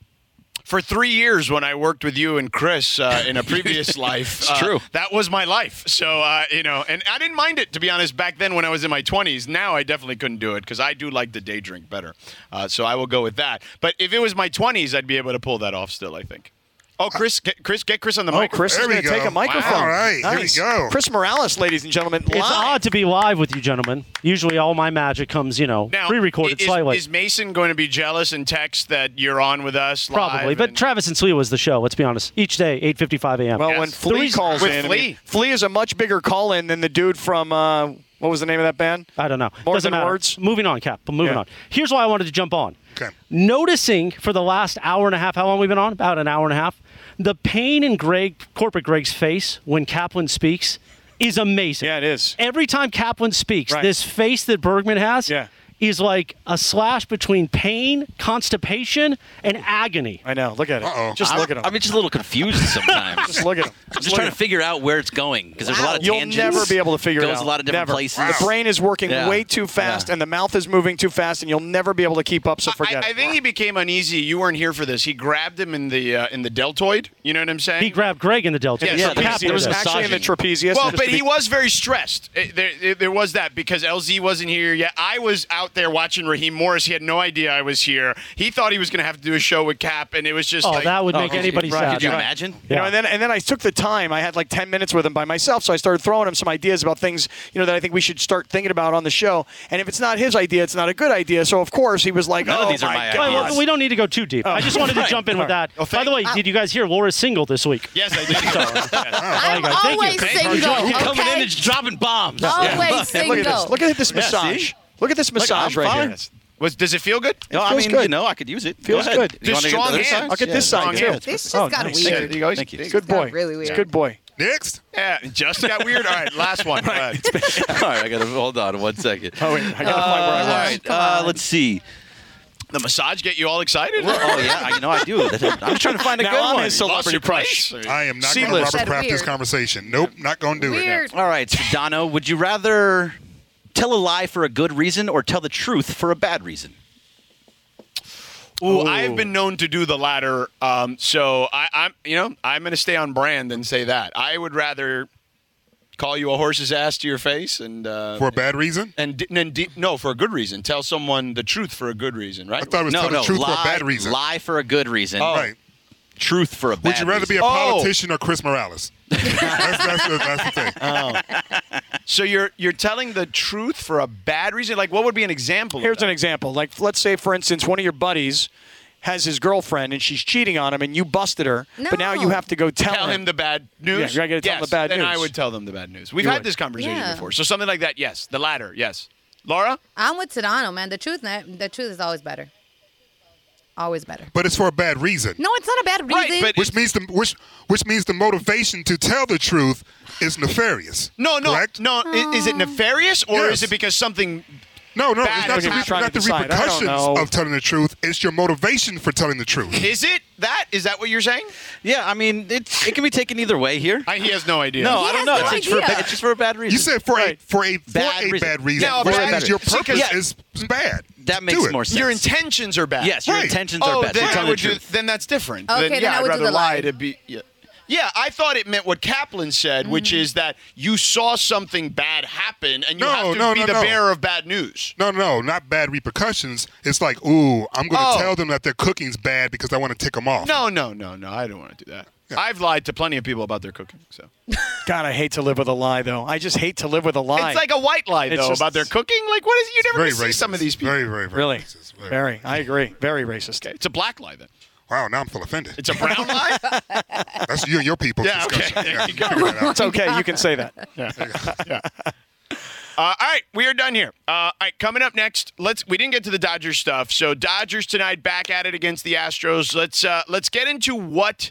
For three years, when I worked with you and Chris uh, in a previous [LAUGHS] life, it's true. That was my life. So uh, you know, and I didn't mind it to be honest back then when I was in my twenties. Now I definitely couldn't do it because I do like the day drink better. Uh, so I will go with that. But if it was my twenties, I'd be able to pull that off still. I think. Oh, Chris, get, Chris, get Chris on the Oh, mic. Chris There is going to take a microphone. All right, here we go. Chris Morales, ladies and gentlemen. It's odd to be live with you, gentlemen. Usually, all my magic comes, you know, Now, pre-recorded is, slightly. Is Mason going to be jealous and text that you're on with us? Probably, but Travis and Slee was the show. Let's be honest. Each day, 8:55 a.m. Well, Yes. when The Flea reason- calls with in, I Flea. mean, Flea is a much bigger call in than the dude from uh, what was the name of that band? I don't know. More Doesn't than matter. words? Moving on, Cap. But moving Yeah. on. Here's why I wanted to jump on. Okay. Noticing for the last hour and a half, how long we've been on? About an hour and a half. The pain in Greg, corporate Greg's face when Kaplan speaks is amazing. Yeah, it is. Every time Kaplan speaks, Right. this face that Bergman has Yeah. Is like a slash between pain, constipation, and agony. I know. Look at it. Uh-oh. Just look at him. I'm just a little confused [LAUGHS] sometimes. just look at him. I'm just trying to figure out where it's going because there's a lot of You'll tangents. never be able to figure it goes a lot of different Never. places. The brain is working Yeah. way too fast, Yeah. and the mouth is moving too fast, and you'll never be able to keep up. So forget I, I it. think he became uneasy. You weren't here for this. He grabbed him in the uh, in the deltoid. You know what I'm saying? He grabbed Greg in the deltoid. Yeah, Yeah, So there was- Kaplan there was did. a actually in the trapezius. Well, but to he was very stressed. There, there- there was that because LZ wasn't here yet. I was out out there watching Raheem Morris. He had no idea I was here. He thought he was going to have to do a show with Cap, and it was just Oh, like that would Oh, make anybody right, sad. Could you Right. imagine? You know, and then and then I took the time. I had like ten minutes with him by myself, so I started throwing him some ideas about things you know that I think we should start thinking about on the show. And if it's not his idea, it's not a good idea. So of course he was like, None of "Oh these are my my God. Ideas. well, we don't need to go too deep. Oh. I just wanted to right. jump in with that. Oh, By the way, did you guys hear Laura's single this week? Yes, I did. [LAUGHS] I'm thank always Thank you. single. You're Coming in Okay? and just dropping bombs. Always Hey, look at single. this. Look at this Yeah, massage. See? Look at this massage I'm right fine. here. Was does it feel good? No, I feels mean, good. you know, I could use it. Go Feels ahead. good. You Just wanna get strong the other hands. side? I'll get Yeah. this side strong too. hands. This just Oh, got nice. weird. There you go. Thank you. This Good got boy. Really weird. Good boy. Next. Yeah, it just got weird. All right, last one. Go ahead. [LAUGHS] All right, I got to hold on one second. Oh wait, I gotta find where I All was. right, Come uh, let's see. The massage get you all excited? Oh yeah, I- you know I do. [LAUGHS] I'm just trying to find a Now good I'm one. his Lost celebrity your crush. place? I am not See going to list. Robert Said Kraft this weird. conversation. Nope, not going to do Weird. All right, Dano, would you rather tell a lie for a good reason or tell the truth for a bad reason? Ooh, I've been known to do the latter. Um, so I, I'm, you know, I'm going to stay on brand and say that. I would rather call you a horse's ass to your face and uh. For a bad reason? and, d- and d- no, for a good reason. Tell someone the truth for a good reason, right? I thought it was no, tell no, the truth lie, for a bad reason. lie for a good reason. Right. Truth for a bad Would you rather be a reason. Oh. politician or Chris Morales? [LAUGHS] that's, that's, the, that's the thing. Oh. so you're you're telling the truth for a bad reason. Like, what would be an example? of Here's that? an example. Like, let's say, for instance, one of your buddies has his girlfriend and she's cheating on him, and you busted her, but now you have to go tell, tell him the bad news. Yeah, you gotta tell him yes, the bad then news. I would tell them the bad news. We've You had would. this conversation Yeah. before, so something like that. Yes, the latter. Yes, Laura. I'm with Sedano, man. The truth, the truth is always better. Always better. But it's for a bad reason. No, it's not a bad Right, reason. but- Which means the which which means the motivation to tell the truth is nefarious. No, no, Correct? no. i- Is, it ah. nefarious or Yes. is it because something? No, no, Bad it's not the, re- not the decide. I don't repercussions of telling the truth. It's your motivation for telling the truth. Is it that? Is that what you're saying? Yeah, I mean, it, it can be taken either way here. I, he has no idea. no, He I don't know. no it's, just for, a idea. it's just for a bad reason. You said for Right. a for a for a reason. bad reason. Yeah, which bad means your purpose Yeah. is bad. That makes more sense. Your intentions are bad. Yes, your Right. intentions oh, are bad. So then, I tell the would do, truth. then that's different. Okay, then, then yeah, I would would do rather the lie. to be. Yeah. Yeah, I thought it meant what Kaplan said, which Mm-hmm. is that you saw something bad happen and you No, have to no, be no, the no. bearer of bad news. No, no, not bad repercussions. It's like, ooh, I'm going to Oh. tell them that their cooking's bad because I want to tick them off. No, no, no, no. I don't want to do that. I've lied to plenty of people about their cooking. So [LAUGHS] God, I hate to live with a lie, though. I just hate to live with a lie. it's like a white lie It's though just- about their cooking. Like, what is you never very see racist. some of these people? Very, very, very really racist. Very- very. I agree. Very racist. It's a black lie then. Wow, now I'm feel offended. It's a brown lie. [LAUGHS] That's you and your people's Yeah, okay. discussion. There you go. figure that out. It's okay. You can say that. [LAUGHS] Uh, all right, we are done here. Uh, all right, coming up next, let's. We didn't get to the Dodgers stuff, so Dodgers tonight back at it against the Astros. Let's uh, let's get into what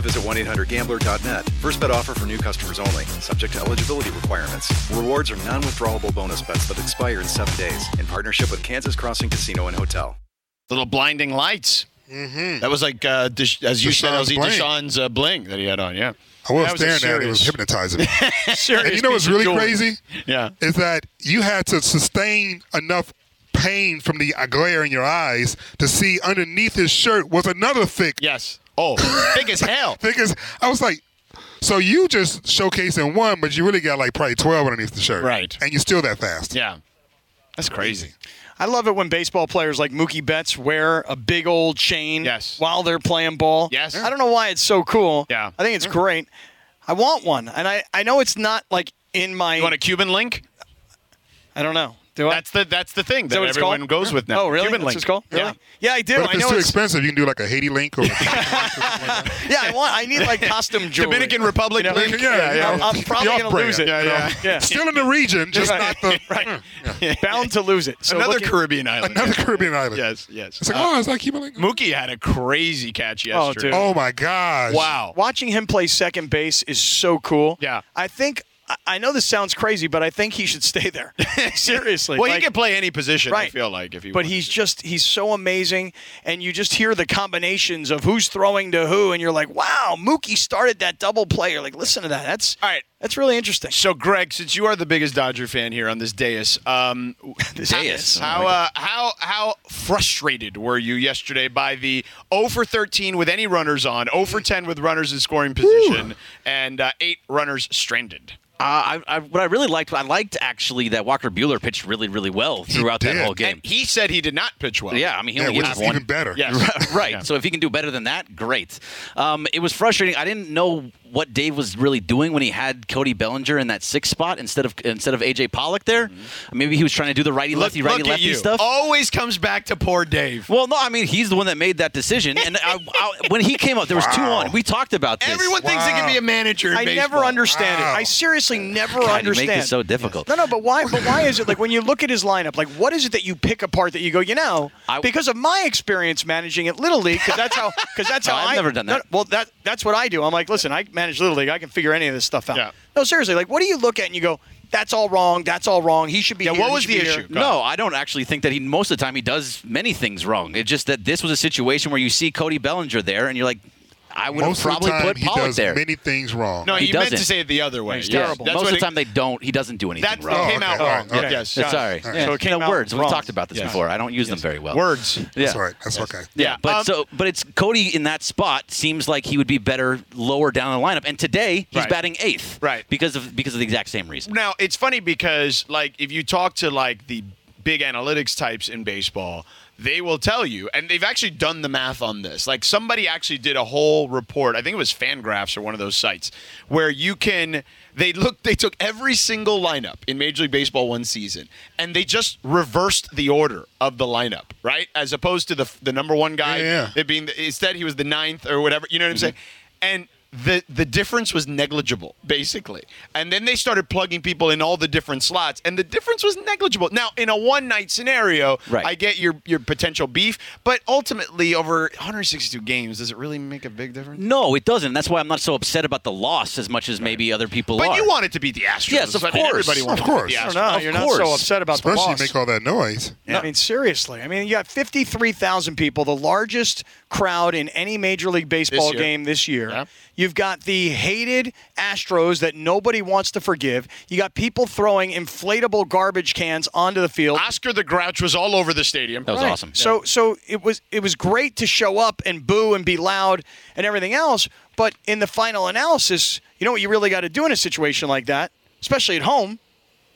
visit 1-800-GAMBLER.net. First bet offer for new customers only. Subject to eligibility requirements. Rewards are non-withdrawable bonus bets that expire in seven days. In partnership with Kansas Crossing Casino and Hotel. Little blinding lights. Mm-hmm. That was like, uh, Dish, as you said, DeSean's LZ bling. DeSean's uh, bling that he had on. Yeah, I was was a staring at it. It was hypnotizing me. [LAUGHS] and you know what's really crazy? Yeah. Is that you had to sustain enough pain from the glare in your eyes to see underneath his shirt was another thick Yes. Oh, big as hell. [LAUGHS] thick as I was like, so you just showcasing one, but you really got like probably twelve underneath the shirt. Right. And you're still that fast. Yeah, that's crazy. I love it when baseball players like Mookie Betts wear a big old chain Yes. while they're playing ball. Yes. I don't know why it's so cool. Yeah. I think it's great. I want one. And I, I know it's not like in my You want a Cuban link? I don't know. Do I? That's the that's the thing that, that everyone called? goes with now. Oh, really? Cuban That's link. what it's called? Really? Yeah. Yeah, I do. But if I it's know too it's, expensive, you can do like a Haiti link or [LAUGHS] yeah, I want. I need like costume jewelry. Dominican Republic You know? link. Yeah, yeah. I'm, I'm probably gonna off-brand. lose it. Yeah, you know? yeah. yeah. still in the region, just Right. not the [LAUGHS] right. [LAUGHS] Bound to lose it. So Another looking- Caribbean island. another Caribbean island. Yes, yes. It's like, Uh, oh, it's like Cuba link. Mookie had a crazy catch Oh, yesterday. dude. Oh my gosh! Wow. Watching him play second base is so cool. Yeah. I think. I- know this sounds crazy, but I think he should stay there. [LAUGHS] Seriously. Well, Like- he can play any position. I feel like if he. But he's to. just he's so amazing, and you just hear the combinations of who's throwing to who, and you're like, wow, Mookie started that double play. You're like, listen to that. That's All right. That's really interesting. So, Greg, since you are the biggest Dodger fan here on this dais, um, [LAUGHS] Dais. how uh, how how frustrated were you yesterday by the 0 for 13 with any runners on, 0 for 10 with runners in scoring position, and uh, eight runners stranded? Uh, I, I, what I really liked, I liked actually that Walker Buehler pitched really, really well throughout that whole game. And he said he did not pitch well. Yeah, I mean, he Yeah, only which is one. even better. Yes. [LAUGHS] right. Yeah. So if he can do better than that, great. Um, it was frustrating. I didn't know what Dave was really doing when he had Cody Bellinger in that sixth spot instead of instead of AJ Pollock there. Mm-hmm. Maybe he was trying to do the righty Look, lefty righty lefty you. stuff. Always comes back to poor Dave. Well, no, I mean he's the one that made that decision. And I, I, when he came up, there was two on. We talked about this. Everyone thinks they can be a manager. In I baseball. never understand Wow. it. I seriously never God, you understand. make this so difficult. No, no, but why? But why is it like when you look at his lineup? Like, what is it that you pick apart that you go, you know, I- because of my experience managing at Little League, because that's how, because that's No, how I've I- never done no, that. well, that that's what I do. I'm like, listen, I manage Little League. I can figure any of this stuff out. Yeah. No, seriously, like, what do you look at and you go, that's all wrong. That's all wrong. He should be. Yeah, here, what was the issue? No, I don't actually think that he. Most of the time, he does many things wrong. It's just that this was a situation where you see Cody Bellinger there, and you're like, I would have probably of the time, put he Pollock does there. many things wrong. No, He he, meant to doesn't. say it the other way. He's Yes. terrible. That's most of the it- time, they don't. He doesn't do anything That wrong. came out okay. wrong. Oh, okay. Yes. Yeah. That's sorry. Yeah. So it came no, out words. wrong. We've talked about this Yes. before. I don't use them very well. Words. Yeah. That's all right. That's okay. Yeah, but Um, so but it's Cody in that spot seems like he would be better lower down the lineup. And today he's Right. batting eighth. Right. Because of because of the exact same reason. Now it's funny because like if you talk to like the big analytics types in baseball, they will tell you, and they've actually done the math on this. Like somebody actually did a whole report. I think it was Fangraphs or one of those sites where you can. They look. They took every single lineup in Major League Baseball one season, and they just reversed the order of the lineup, right? As opposed to the the number one guy Yeah, yeah. it being the, instead he was the ninth or whatever. You know what I'm mm-hmm. saying? And the the difference was negligible, basically. And then they started plugging people in all the different slots, and the difference was negligible. Now, in a one night scenario, Right. I get your your potential beef, but ultimately, over 162 games, does it really make a big difference? No, it doesn't. That's why I'm not so upset about the loss as much as maybe other people But are. you wanted to beat the Astros. Yes, of I mean, course. everybody wanted Of to beat course. the I Astros. No, Of you're not so upset about the Especially loss. make all that noise. I mean, seriously. I mean, you got 53,000 people, the largest crowd in any Major League Baseball year. game this year. Yeah. You've got the hated Astros that nobody wants to forgive. You got people throwing inflatable garbage cans onto the field. Oscar the Grouch was all over the stadium. That was Right. awesome. So so it was it was great to show up and boo and be loud and everything else, but in the final analysis, you know what you really got to do in a situation like that, especially at home,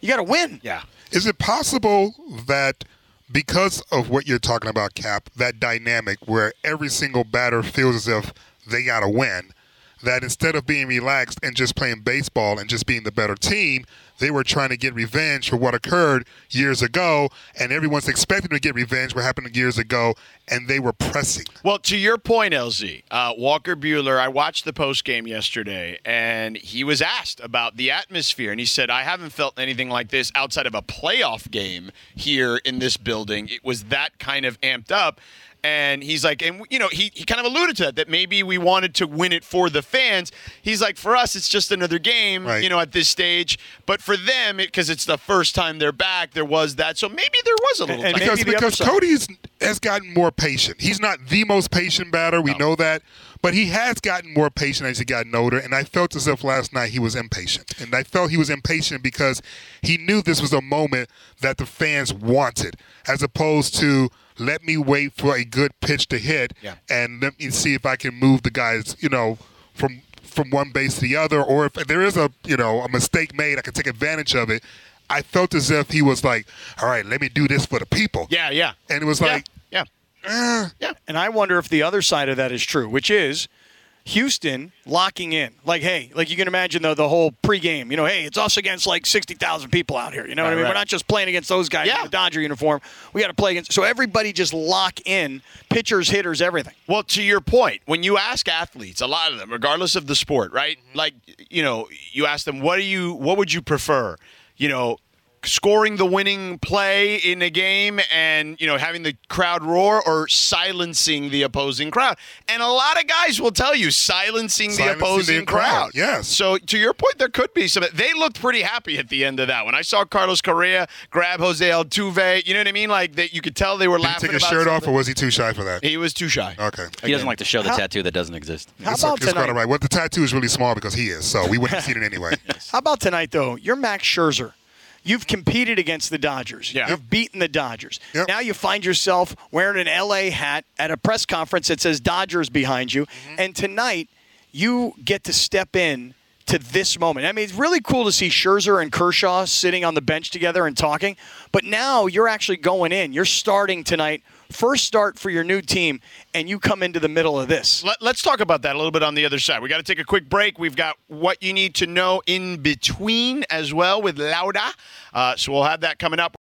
you got to win. Yeah. Is it possible that because of what you're talking about, Cap, that dynamic where every single batter feels as if they got to win, that instead of being relaxed and just playing baseball and just being the better team, they were trying to get revenge for what occurred years ago, and everyone's expecting to get revenge for what happened years ago, and they were pressing. Well, to your point, LZ, uh, Walker Buehler, I watched the post game yesterday, and he was asked about the atmosphere, and he said, "I haven't felt anything like this outside of a playoff game here in this building. It was that kind of amped up." And he's like, and you know, he, he kind of alluded to that, that maybe we wanted to win it for the fans. He's like, for us, it's just another game, Right. you know, at this stage. But for them, because it's the first time they're back, there was that. So maybe there was a little. And- and time. because maybe the other because side. Cody's has gotten more patient. He's not the most patient batter, we know that, but he has gotten more patient as he gotten older. And I felt as if last night he was impatient, and I felt he was impatient because he knew this was a moment that the fans wanted, as opposed to let me wait for a good pitch to hit Yeah. and let me see if I can move the guys, you know, from from one base to the other, or if there is a you know a mistake made, I can take advantage of it. I felt as if he was like, "All right, let me do this for the people." yeah, yeah. and it was Yeah, like, yeah. eh, Yeah. And I wonder if the other side of that is true, which is Houston locking in. Like, hey, like you can imagine the, the whole pregame, you know, hey, it's us against like 60,000 people out here. You know what I mean? right. We're not just playing against those guys Yeah. in the Dodger uniform. We got to play against. So everybody just lock in pitchers, hitters, everything. Well, to your point, when you ask athletes, a lot of them, regardless of the sport, right? Mm-hmm. Like, you know, you ask them, what do you, what would you prefer? You know, scoring the winning play in a game and you know having the crowd roar or silencing the opposing crowd and a lot of guys will tell you silencing, the Silencing the opposing crowd, crowd yes. so to your point there could be some they looked pretty happy at the end of that when i saw carlos correa grab jose altuve you know what i mean like that you could tell they were Did he laughing take his about shirt off, or was he too shy for that? he was too shy Okay. He doesn't like to show the How- tattoo that doesn't exist. How It's, about it's quite tonight? all right. Well, the tattoo is really small because he is, so we wouldn't have seen it [LAUGHS] anyway. How about tonight, though? You're Max Scherzer. You've competed against the Dodgers. Yeah. You've beaten the Dodgers. Yep. Now you find yourself wearing an LA hat at a press conference that says Dodgers behind you. Mm-hmm. And tonight, you get to step in to this moment. I mean, it's really cool to see Scherzer and Kershaw sitting on the bench together and talking. But now you're actually going in. You're starting tonight. First start for your new team, and you come into the middle of this. Let, us talk about that a little bit on the other side. We got to take a quick break. We've got what you need to know in between as well with Lauda. Uh, so we'll have that coming up.